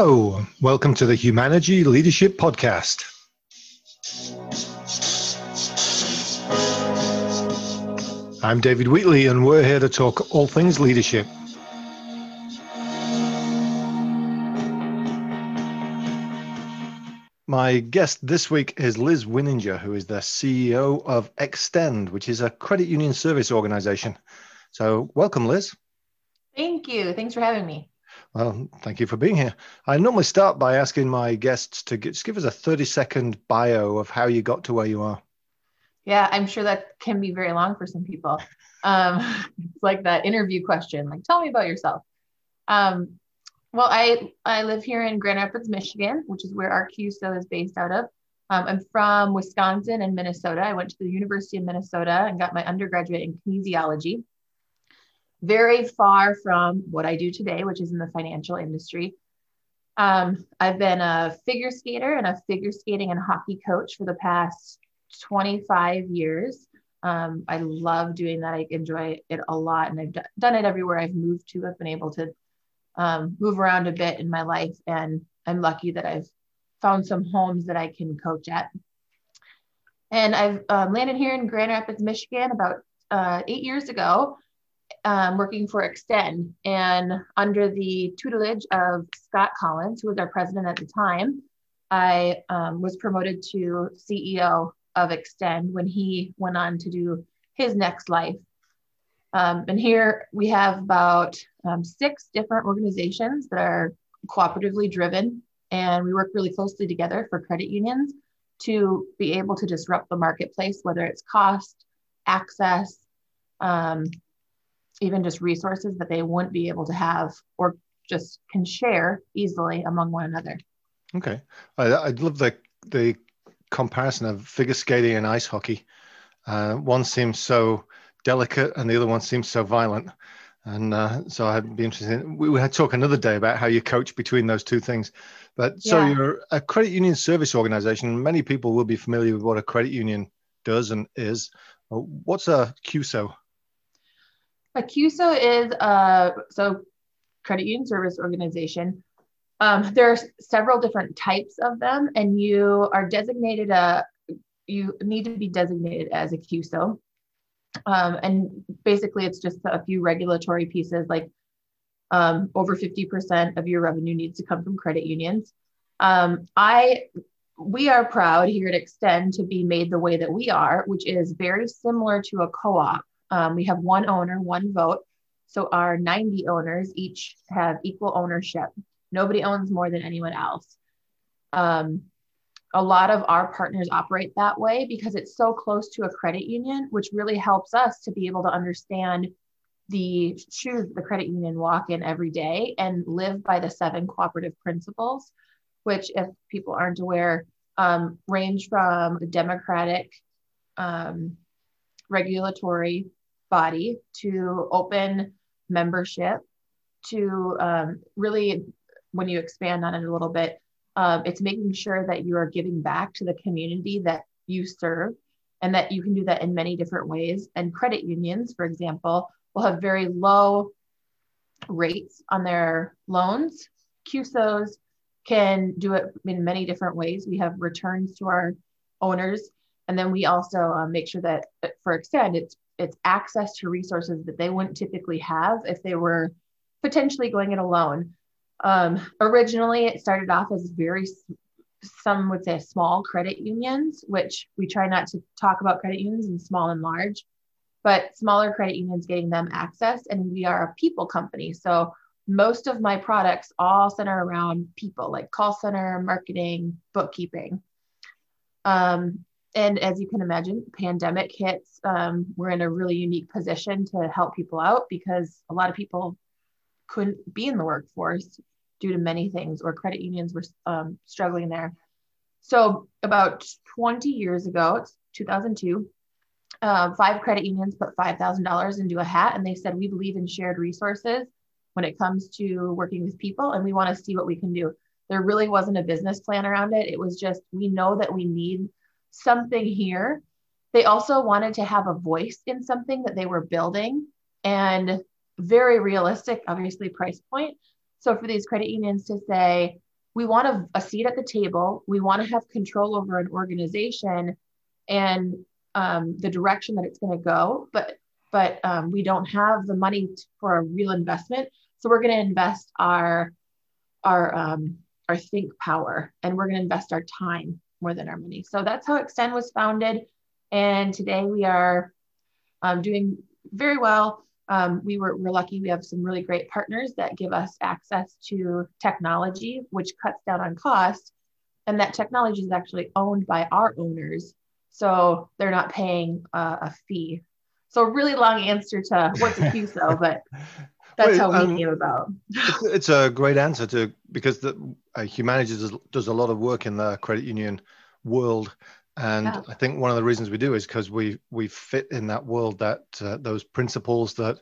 Hello, welcome to the Humanetix Leadership Podcast. I'm David Wheatley, and we're here to talk all things leadership. My guest this week is Liz Winninger, who is the CEO of Extend, which is a credit union service organization. So, welcome, Liz. Thank you. Thanks for having me. Well, thank you for being here. I normally start by asking my guests to get, just give us a 30 second bio of how you got to where you are. Yeah, I'm sure that can be very long for some people. Um, it's like that interview question, like, tell me about yourself. Um, well, I, I live here in Grand Rapids, Michigan, which is where our CUSO is based out of. Um, I'm from Wisconsin and Minnesota. I went to the University of Minnesota and got my undergraduate in kinesiology very far from what I do today, which is in the financial industry. Um, I've been a figure skater and a figure skating and hockey coach for the past 25 years. Um, I love doing that. I enjoy it a lot, and I've d- done it everywhere I've moved to. I've been able to um, move around a bit in my life, and I'm lucky that I've found some homes that I can coach at. And I've um, landed here in Grand Rapids, Michigan about uh, eight years ago um, working for Extend, and under the tutelage of Scott Collins, who was our president at the time, I um, was promoted to CEO of Extend when he went on to do his next life. Um, and here we have about um, six different organizations that are cooperatively driven, and we work really closely together for credit unions to be able to disrupt the marketplace, whether it's cost, access, um, even just resources that they wouldn't be able to have or just can share easily among one another. Okay, I, I love the the comparison of figure skating and ice hockey. Uh, one seems so delicate, and the other one seems so violent. And uh, so I'd be interested. In, we had talk another day about how you coach between those two things. But so yeah. you're a credit union service organization. Many people will be familiar with what a credit union does and is. What's a CUSO? CUSO is a so credit union service organization. Um, there are several different types of them, and you are designated a you need to be designated as a CUSO. Um, and basically, it's just a few regulatory pieces like um, over 50% of your revenue needs to come from credit unions. Um, I we are proud here at Extend to be made the way that we are, which is very similar to a co-op. Um, we have one owner, one vote. So our 90 owners each have equal ownership. Nobody owns more than anyone else. Um, a lot of our partners operate that way because it's so close to a credit union, which really helps us to be able to understand the shoes the credit union walk in every day and live by the seven cooperative principles, which, if people aren't aware, um, range from democratic, um, regulatory, body to open membership to um, really when you expand on it a little bit um, it's making sure that you are giving back to the community that you serve and that you can do that in many different ways. And credit unions for example will have very low rates on their loans. Cusos can do it in many different ways. We have returns to our owners. And then we also um, make sure that for extend it's it's access to resources that they wouldn't typically have if they were potentially going it alone. Um, originally, it started off as very, some would say small credit unions, which we try not to talk about credit unions and small and large, but smaller credit unions getting them access. And we are a people company. So most of my products all center around people like call center, marketing, bookkeeping. Um, and as you can imagine, pandemic hits. Um, we're in a really unique position to help people out because a lot of people couldn't be in the workforce due to many things, or credit unions were um, struggling there. So about 20 years ago, it's 2002, uh, five credit unions put $5,000 into a hat, and they said we believe in shared resources when it comes to working with people, and we want to see what we can do. There really wasn't a business plan around it. It was just we know that we need something here. They also wanted to have a voice in something that they were building and very realistic, obviously, price point. So for these credit unions to say, we want a, a seat at the table. We want to have control over an organization and um, the direction that it's going to go, but but um, we don't have the money for a real investment. So we're going to invest our our um, our think power, and we're going to invest our time more than our money. So that's how Extend was founded, and today we are um, doing very well. Um, we were we're lucky we have some really great partners that give us access to technology, which cuts down on cost, and that technology is actually owned by our owners, so they're not paying uh, a fee. So really long answer to what's a CUSO, but that's how we um, came about. it's a great answer to because the uh, Humanetix does, does, a lot of work in the credit union world, and yeah. I think one of the reasons we do is because we we fit in that world that uh, those principles that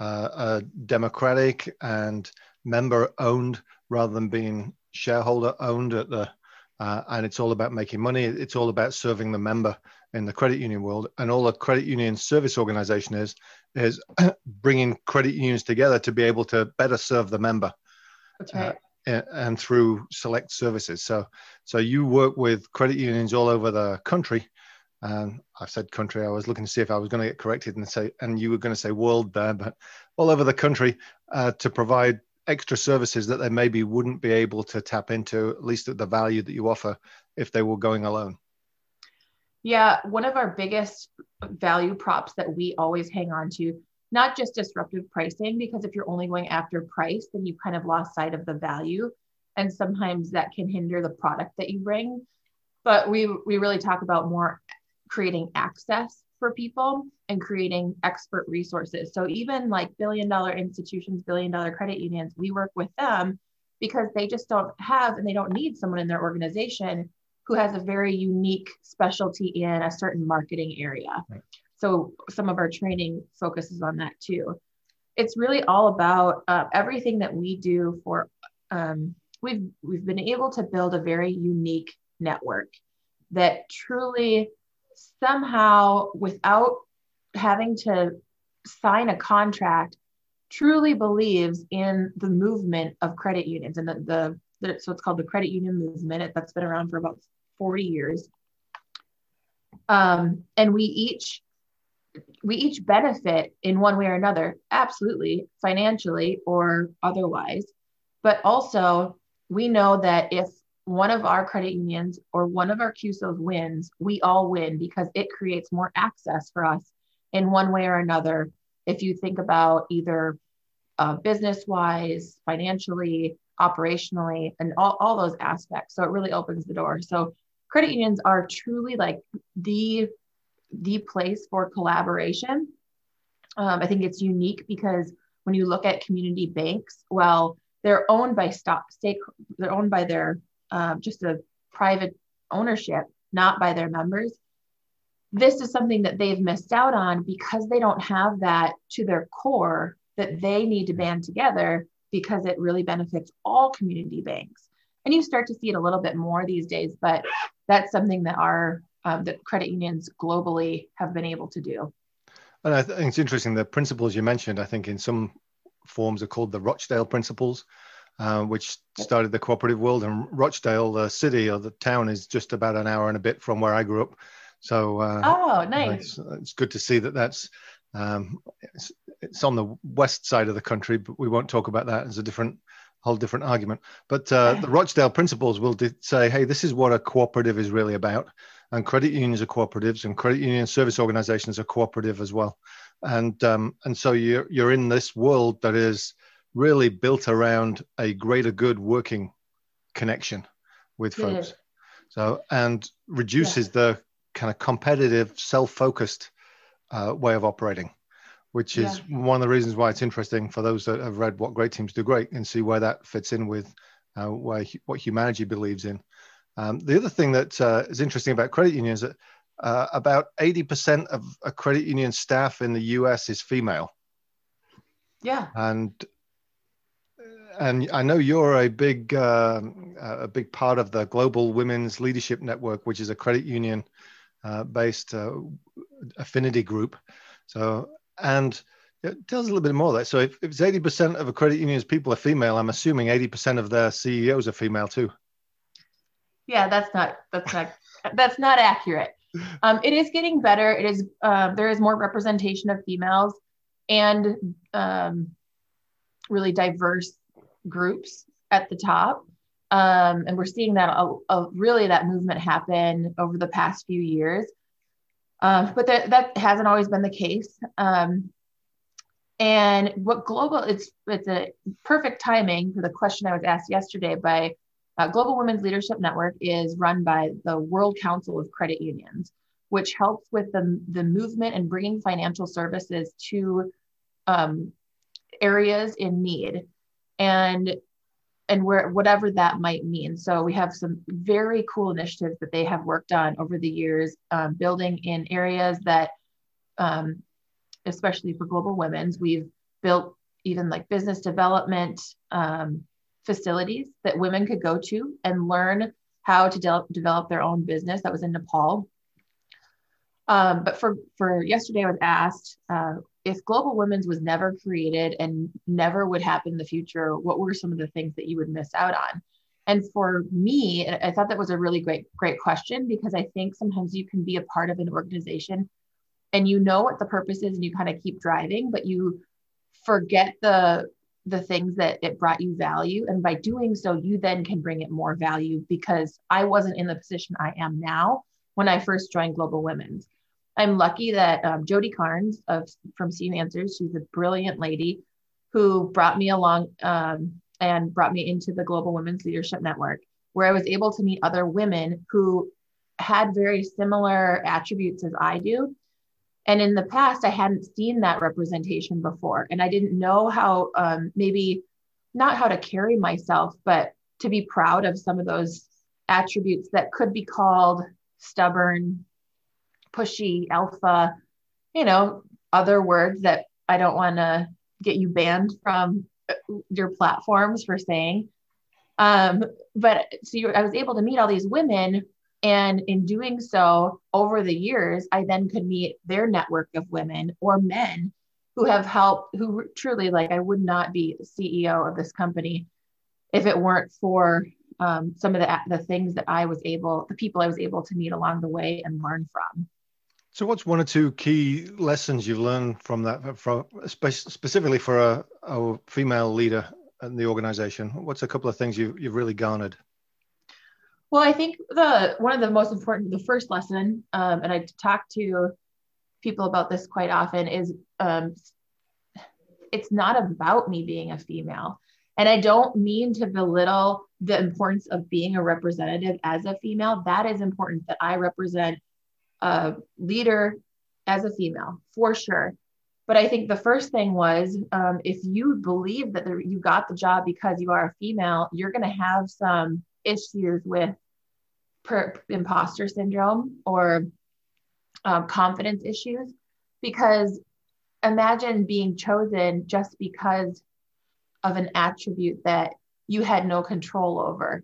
uh, are democratic and member owned rather than being shareholder owned at the uh, and it's all about making money. It's all about serving the member in the credit union world, and all a credit union service organization is is bringing credit unions together to be able to better serve the member. That's right. Uh, and through select services. So, so you work with credit unions all over the country. And I said country. I was looking to see if I was going to get corrected and say, and you were going to say world there, but all over the country uh, to provide extra services that they maybe wouldn't be able to tap into, at least at the value that you offer if they were going alone. Yeah, one of our biggest value props that we always hang on to not just disruptive pricing, because if you're only going after price, then you kind of lost sight of the value. And sometimes that can hinder the product that you bring. But we, we really talk about more creating access for people and creating expert resources. So even like billion dollar institutions, billion dollar credit unions, we work with them because they just don't have and they don't need someone in their organization who has a very unique specialty in a certain marketing area. Right. So some of our training focuses on that too. It's really all about uh, everything that we do for. Um, we've we've been able to build a very unique network that truly somehow without having to sign a contract truly believes in the movement of credit unions and the, the, the, so it's called the credit union movement that's been around for about 40 years um, and we each we each benefit in one way or another, absolutely, financially or otherwise. But also, we know that if one of our credit unions or one of our CUSOs wins, we all win because it creates more access for us in one way or another. If you think about either uh, business wise, financially, operationally, and all, all those aspects. So it really opens the door. So credit unions are truly like the the place for collaboration. Um, I think it's unique because when you look at community banks, well, they're owned by stock stake, they're owned by their um, just a private ownership, not by their members. This is something that they've missed out on because they don't have that to their core that they need to band together because it really benefits all community banks. And you start to see it a little bit more these days, but that's something that our um, that credit unions globally have been able to do. And I think it's interesting the principles you mentioned. I think in some forms are called the Rochdale principles, uh, which started the cooperative world. And Rochdale, the city or the town, is just about an hour and a bit from where I grew up. So uh, oh, nice. It's, it's, good to see that that's um, it's, it's, on the west side of the country, but we won't talk about that as a different whole different argument. But uh, the Rochdale principles will say, hey, this is what a cooperative is really about. And credit unions are cooperatives and credit union service organizations are cooperative as well. And um, and so you're you're in this world that is really built around a greater good working connection with folks. So and reduces yeah. the kind of competitive self-focused uh, way of operating which is yeah. one of the reasons why it's interesting for those that have read what great teams do great and see where that fits in with uh, where, what Humanetix believes in um, the other thing that uh, is interesting about credit unions is that uh, about 80% of a credit union staff in the US is female. Yeah. And and I know you're a big uh, a big part of the Global Women's Leadership Network, which is a credit union uh, based uh, affinity group. So and Yeah, tell us a little bit more. That so, if, if it's eighty percent of a credit union's people are female, I'm assuming eighty percent of their CEOs are female too. Yeah, that's not that's not that's not accurate. Um, it is getting better. It is uh, there is more representation of females and um, really diverse groups at the top. Um, and we're seeing that a, a, really that movement happen over the past few years. Uh, but that, that hasn't always been the case. Um, and what global, it's, it's a perfect timing for the question I was asked yesterday by uh, Global Women's Leadership Network is run by the World Council of Credit Unions, which helps with the, the movement and bringing financial services to um, areas in need. And and where whatever that might mean. So we have some very cool initiatives that they have worked on over the years, um, building in areas that, um, especially for global women's, we've built even like business development um, facilities that women could go to and learn how to de- develop their own business. That was in Nepal. Um, but for for yesterday, I was asked, uh, if global women's was never created and never would happen in the future what were some of the things that you would miss out on? And for me i thought that was a really great great question because i think sometimes you can be a part of an organization and you know what the purpose is and you kind of keep driving but you forget the the things that it brought you value. And by doing so you then can bring it more value because i wasn't in the position i am now when i first joined global women's I'm lucky that um, Jody Carnes of from CU Answers, she's a brilliant lady who brought me along um, and brought me into the Global Women's Leadership Network, where I was able to meet other women who had very similar attributes as I do. And in the past, I hadn't seen that representation before. And I didn't know how, um, maybe not how to carry myself, but to be proud of some of those attributes that could be called stubborn, pushy, alpha, you know, other words that I don't want to get you banned from uh, your platforms for saying. Um, but so you, I was able to meet all these women. And in doing so over the years, I then could meet their network of women or men who have helped, who truly like, I would not be CEO of this company if it weren't for um, some of the, the things that I was able, the people I was able to meet along the way and learn from. So, what's one or two key lessons you've learned from that, from, specifically for a, a female leader in the organization? What's a couple of things you, you've really garnered? Well, I think the one of the most important, the first lesson, um, and I talk to people about this quite often, is um, it's not about me being a female. And I don't mean to belittle the importance of being a representative as a female. That is important that I represent a leader as a female for sure. But I think the first thing was um, if you believe that you got the job because you are a female, you're going to have some issues with per, imposter syndrome or um, confidence issues. Because imagine being chosen just because of an attribute that you had no control over.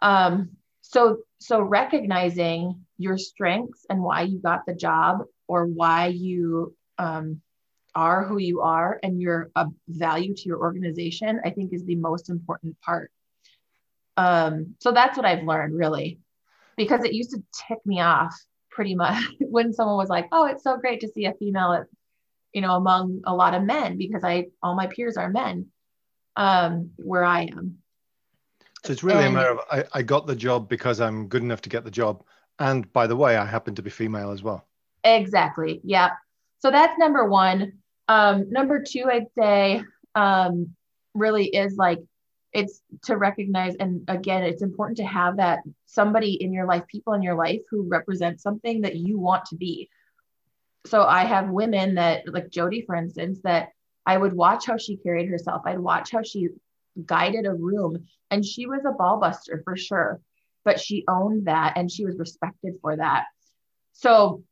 Um, so, so recognizing your strengths and why you got the job or why you um, are who you are and you're a value to your organization, I think is the most important part. Um, so that's what I've learned really, because it used to tick me off pretty much when someone was like, "Oh, it's so great to see a female," you know, among a lot of men because I all my peers are men, um, where I am. So it's really and, a matter of I, I got the job because I'm good enough to get the job, and by the way, I happen to be female as well. Exactly. Yeah. So that's number one. Um, number two, I'd say, um, really is like it's to recognize, and again, it's important to have that somebody in your life, people in your life who represent something that you want to be. So I have women that, like Jody, for instance, that I would watch how she carried herself. I'd watch how she guided a room, and she was a ball buster for sure but she owned that and she was respected for that. So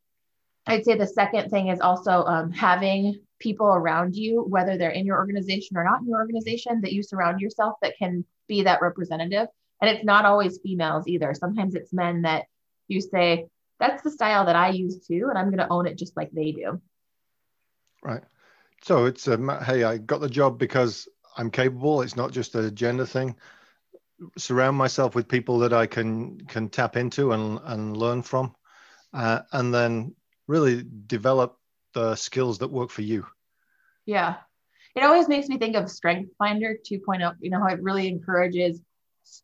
I'd say the second thing is also um, having people around you, whether they're in your organization or not in your organization, that you surround yourself that can be that representative. And it's not always females either. Sometimes it's men that you say, that's the style that I use too, and I'm going to own it just like they do. Right. So it's a hey, I got the job because I'm capable. It's not just a gender thing. Surround myself with people that I can can tap into and and learn from, uh, and then really develop the skills that work for you. Yeah, it always makes me think of Strength Finder 2.0. You know how it really encourages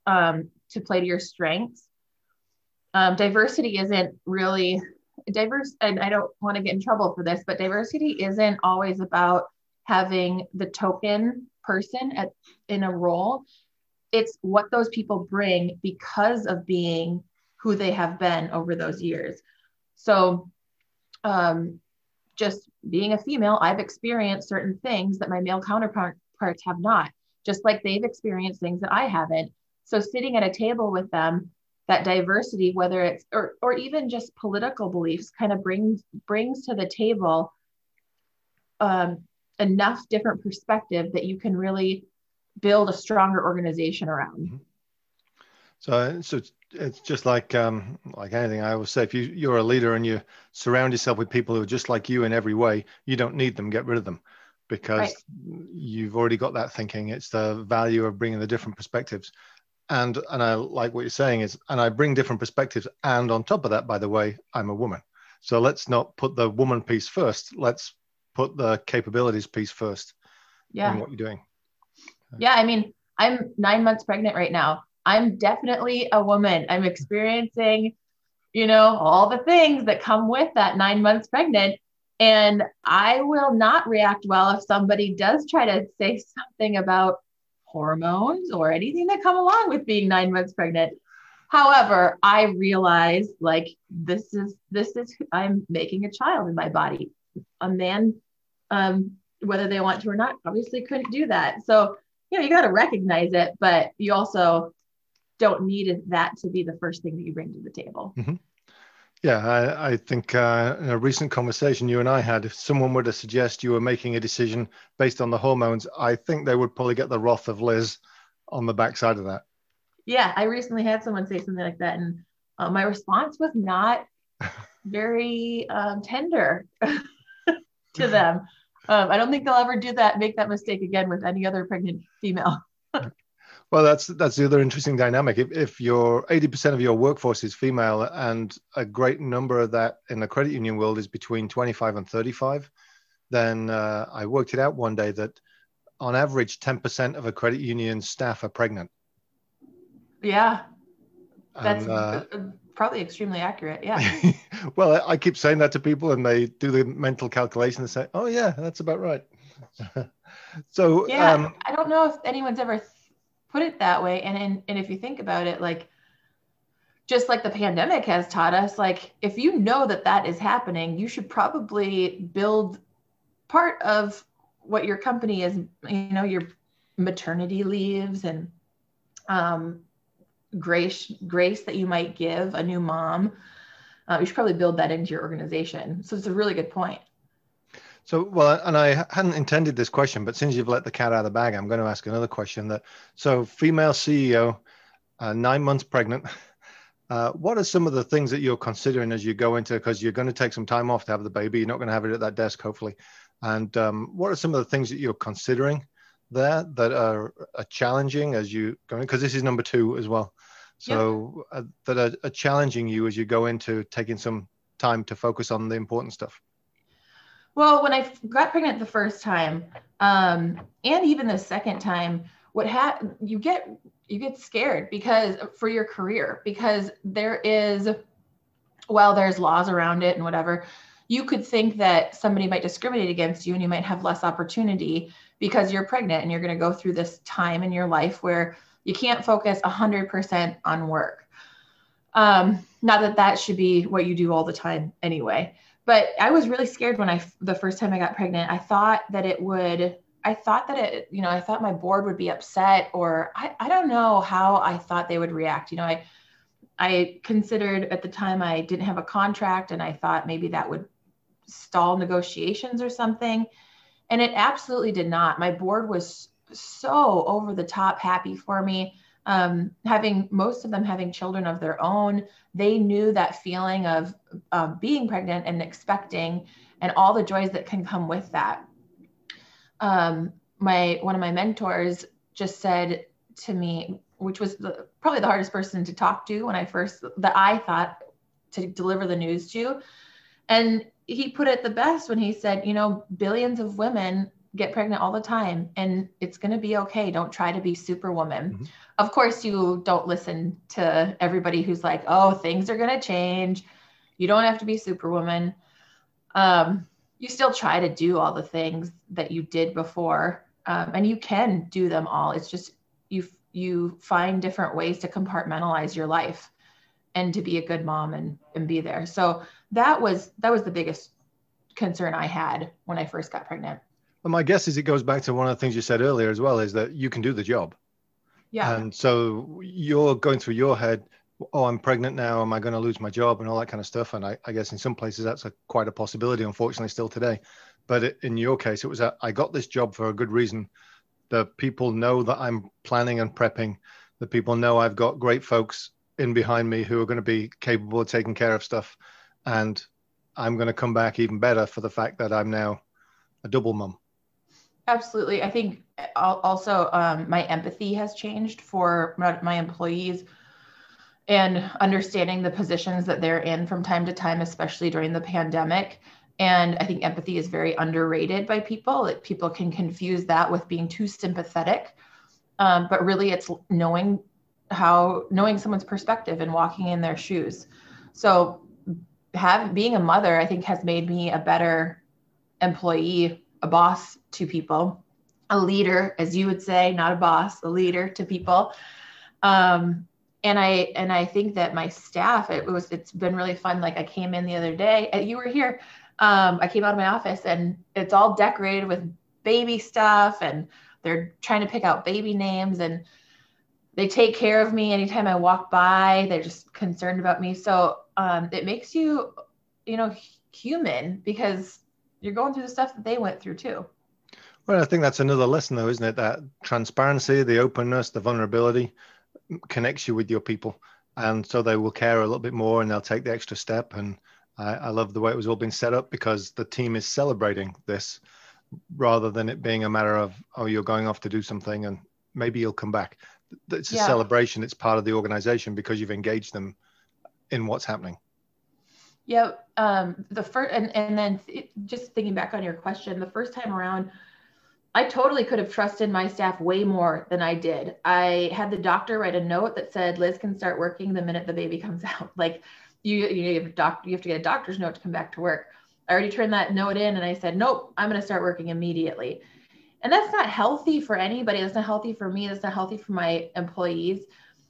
um, to play to your strengths. Um, diversity isn't really diverse, and I don't want to get in trouble for this, but diversity isn't always about having the token person at in a role. It's what those people bring because of being who they have been over those years. So, um, just being a female, I've experienced certain things that my male counterparts have not, just like they've experienced things that I haven't. So, sitting at a table with them that diversity, whether it's or or even just political beliefs, kind of brings brings to the table um, enough different perspective that you can really build a stronger organization around. Mm-hmm. So, so it's just like um, like anything. I always say, if you you're a leader and you surround yourself with people who are just like you in every way, you don't need them. Get rid of them because right. you've already got that thinking. It's the value of bringing the different perspectives and and I like what you're saying is, and I bring different perspectives. And on top of that, by the way, I'm a woman. So let's not put the woman piece first. Let's put the capabilities piece first. Yeah. In what you're doing. Yeah, I mean, I'm nine months pregnant right now. I'm definitely a woman. I'm experiencing, you know, all the things that come with that nine months pregnant. And I will not react well if somebody does try to say something about hormones or anything that come along with being nine months pregnant. However, I realize like this is this is I'm making a child in my body. A man, um, whether they want to or not, obviously couldn't do that. So you know you got to recognize it, but you also don't need that to be the first thing that you bring to the table. Mm-hmm. Yeah, I, I think uh, in a recent conversation you and I had, if someone were to suggest you were making a decision based on the hormones, I think they would probably get the wrath of Liz on the backside of that. Yeah, I recently had someone say something like that, and uh, my response was not very um, tender to them. Um, I don't think they'll ever do that, make that mistake again with any other pregnant female. Well, that's that's the other interesting dynamic. If, if your 80% of your workforce is female and a great number of that in the credit union world is between 25 and 35, then uh, I worked it out one day that on average 10% of a credit union staff are pregnant. Yeah. That's and, uh, probably extremely accurate. Yeah. well, I, keep saying that to people and they do the mental calculation and say, oh, yeah, that's about right. so, yeah, um, I don't know if anyone's ever put it that way. And, and, and if you think about it, like, just like the pandemic has taught us, like, if you know that that is happening, you should probably build part of what your company is, you know, your maternity leaves and um, grace, grace that you might give a new mom. Uh, you should probably build that into your organization. So it's a really good point. So, well, and I hadn't intended this question, but since you've let the cat out of the bag, I'm going to ask another question. That so, female CEO, uh, nine months pregnant. Uh, what are some of the things that you're considering as you go into? Because you're going to take some time off to have the baby. You're not going to have it at that desk, hopefully. And um, what are some of the things that you're considering there that are, are challenging as you go? Because this is number two as well. So uh, that are, are challenging you as you go into taking some time to focus on the important stuff. Well, when I got pregnant the first time, um, and even the second time, what ha- you get you get scared because for your career because there is well there's laws around it and whatever you could think that somebody might discriminate against you and you might have less opportunity because you're pregnant and you're going to go through this time in your life where you can't focus 100% on work um, not that that should be what you do all the time anyway but I was really scared when I the first time I got pregnant. I thought that it would I thought that it, you know, I thought my board would be upset or I, I don't know how I thought they would react. You know, I I considered at the time I didn't have a contract and I thought maybe that would stall negotiations or something. And it absolutely did not. My board was so over the top happy for me um, having most of them having children of their own, they knew that feeling of uh, being pregnant and expecting and all the joys that can come with that. um, my one of my mentors just said to me, which was the, probably the hardest person to talk to when I first that I thought to deliver the news to, and he put it the best when he said, you know, billions of women get pregnant all the time and it's going to be okay. Don't try to be superwoman. Mm-hmm. Of course, you don't listen to everybody who's like, oh, things are going to change. You don't have to be superwoman. Um, you still try to do all the things that you did before um, and you can do them all it's just you you find different ways to compartmentalize your life and to be a good mom and and be there so that was that was the biggest concern i had when i first got pregnant well my guess is it goes back to one of the things you said earlier as well is that you can do the job yeah and so you're going through your head oh i'm pregnant now am i going to lose my job and all that kind of stuff and i, I guess in some places that's a, quite a possibility unfortunately still today but in your case, it was a, I got this job for a good reason. The people know that I'm planning and prepping. The people know I've got great folks in behind me who are going to be capable of taking care of stuff. And I'm going to come back even better for the fact that I'm now a double mom. Absolutely. I think also um, my empathy has changed for my employees and understanding the positions that they're in from time to time, especially during the pandemic. And I think empathy is very underrated by people. Like people can confuse that with being too sympathetic. Um, but really, it's knowing how, knowing someone's perspective and walking in their shoes. So, have being a mother, I think, has made me a better employee, a boss to people, a leader, as you would say, not a boss, a leader to people. Um, and I and I think that my staff, it was it's been really fun. Like I came in the other day, you were here um, I came out of my office and it's all decorated with baby stuff and they're trying to pick out baby names and they take care of me anytime I walk by. They're just concerned about me. So um, it makes you, you know, human because you're going through the stuff that they went through too. Well, I think that's another lesson, though, isn't it? That transparency, the openness, the vulnerability connects you with your people. And so they will care a little bit more and they'll take the extra step. And I, I love the way it was all being set up because the team is celebrating this rather than it being a matter of oh you're going off to do something and maybe you'll come back it's a yeah. celebration it's part of the organization because you've engaged them in what's happening yeah um the first and, and then th- just thinking back on your question the first time around i totally could have trusted my staff way more than i did i had the doctor write a note that said liz can start working the minute the baby comes out like you you have a doc, you have to get a doctor's note to come back to work. I already turned that note in and I said, nope, I'm going to start working immediately. And that's not healthy for anybody. That's not healthy for me. That's not healthy for my employees.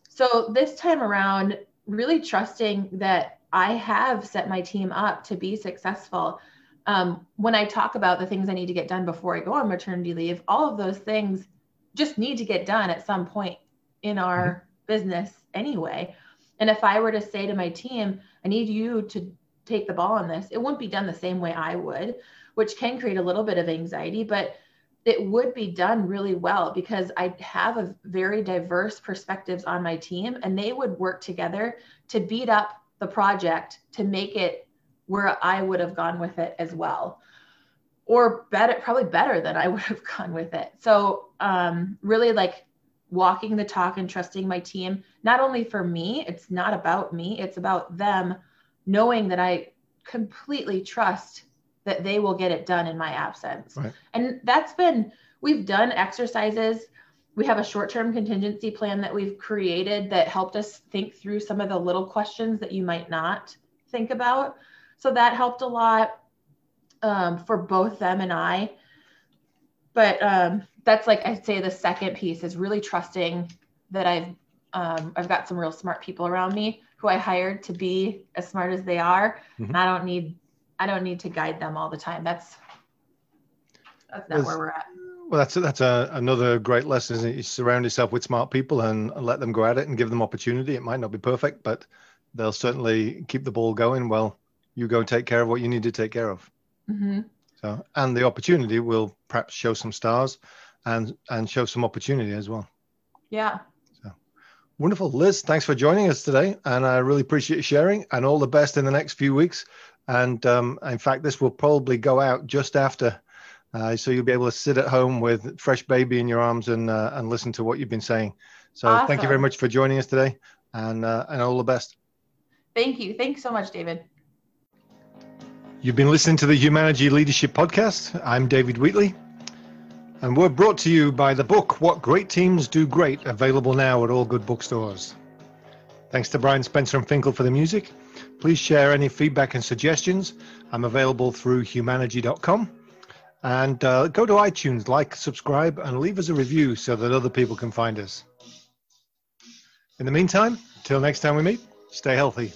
So this time around, really trusting that I have set my team up to be successful. Um, when I talk about the things I need to get done before I go on maternity leave, all of those things just need to get done at some point in our mm-hmm. business anyway. And if I were to say to my team, I need you to take the ball on this, it wouldn't be done the same way I would, which can create a little bit of anxiety, but it would be done really well because I have a very diverse perspectives on my team and they would work together to beat up the project to make it where I would have gone with it as well or better probably better than I would have gone with it. So um, really like walking the talk and trusting my team not only for me it's not about me it's about them knowing that i completely trust that they will get it done in my absence. Right. and that's been we've done exercises. We have a short-term contingency plan that we've created that helped us think through some of the little questions that you might not think about. So that helped a lot um, for both them and i. But um, that's like I'd say the second piece is really trusting that I've um, I've got some real smart people around me who I hired to be as smart as they are, mm-hmm. and I don't need I don't need to guide them all the time. That's that's not where we're at. Well, that's that's a, another great lesson. Is you surround yourself with smart people and, and let them go at it and give them opportunity. It might not be perfect, but they'll certainly keep the ball going. Well, you go take care of what you need to take care of. Mm-hmm. So, and the opportunity will perhaps show some stars and and show some opportunity as well. Yeah. So wonderful, Liz. Thanks for joining us today, and I really appreciate sharing. And all the best in the next few weeks. And um, in fact, this will probably go out just after Uh, so you'll be able to sit at home with fresh baby in your arms and uh, and listen to what you've been saying. So awesome. thank you very much for joining us today, and uh, and all the best. Thank you. Thanks so much, David. You've been listening to the Humanetix Leadership Podcast. I'm David Wheatley. And we're brought to you by the book What Great Teams Do Great, available now at all good bookstores. Thanks to Brian Spencer and Finkel for the music. Please share any feedback and suggestions. I'm available through humanetix.com. And uh, go to iTunes, like, subscribe, and leave us a review so that other people can find us. In the meantime, till next time we meet, stay healthy.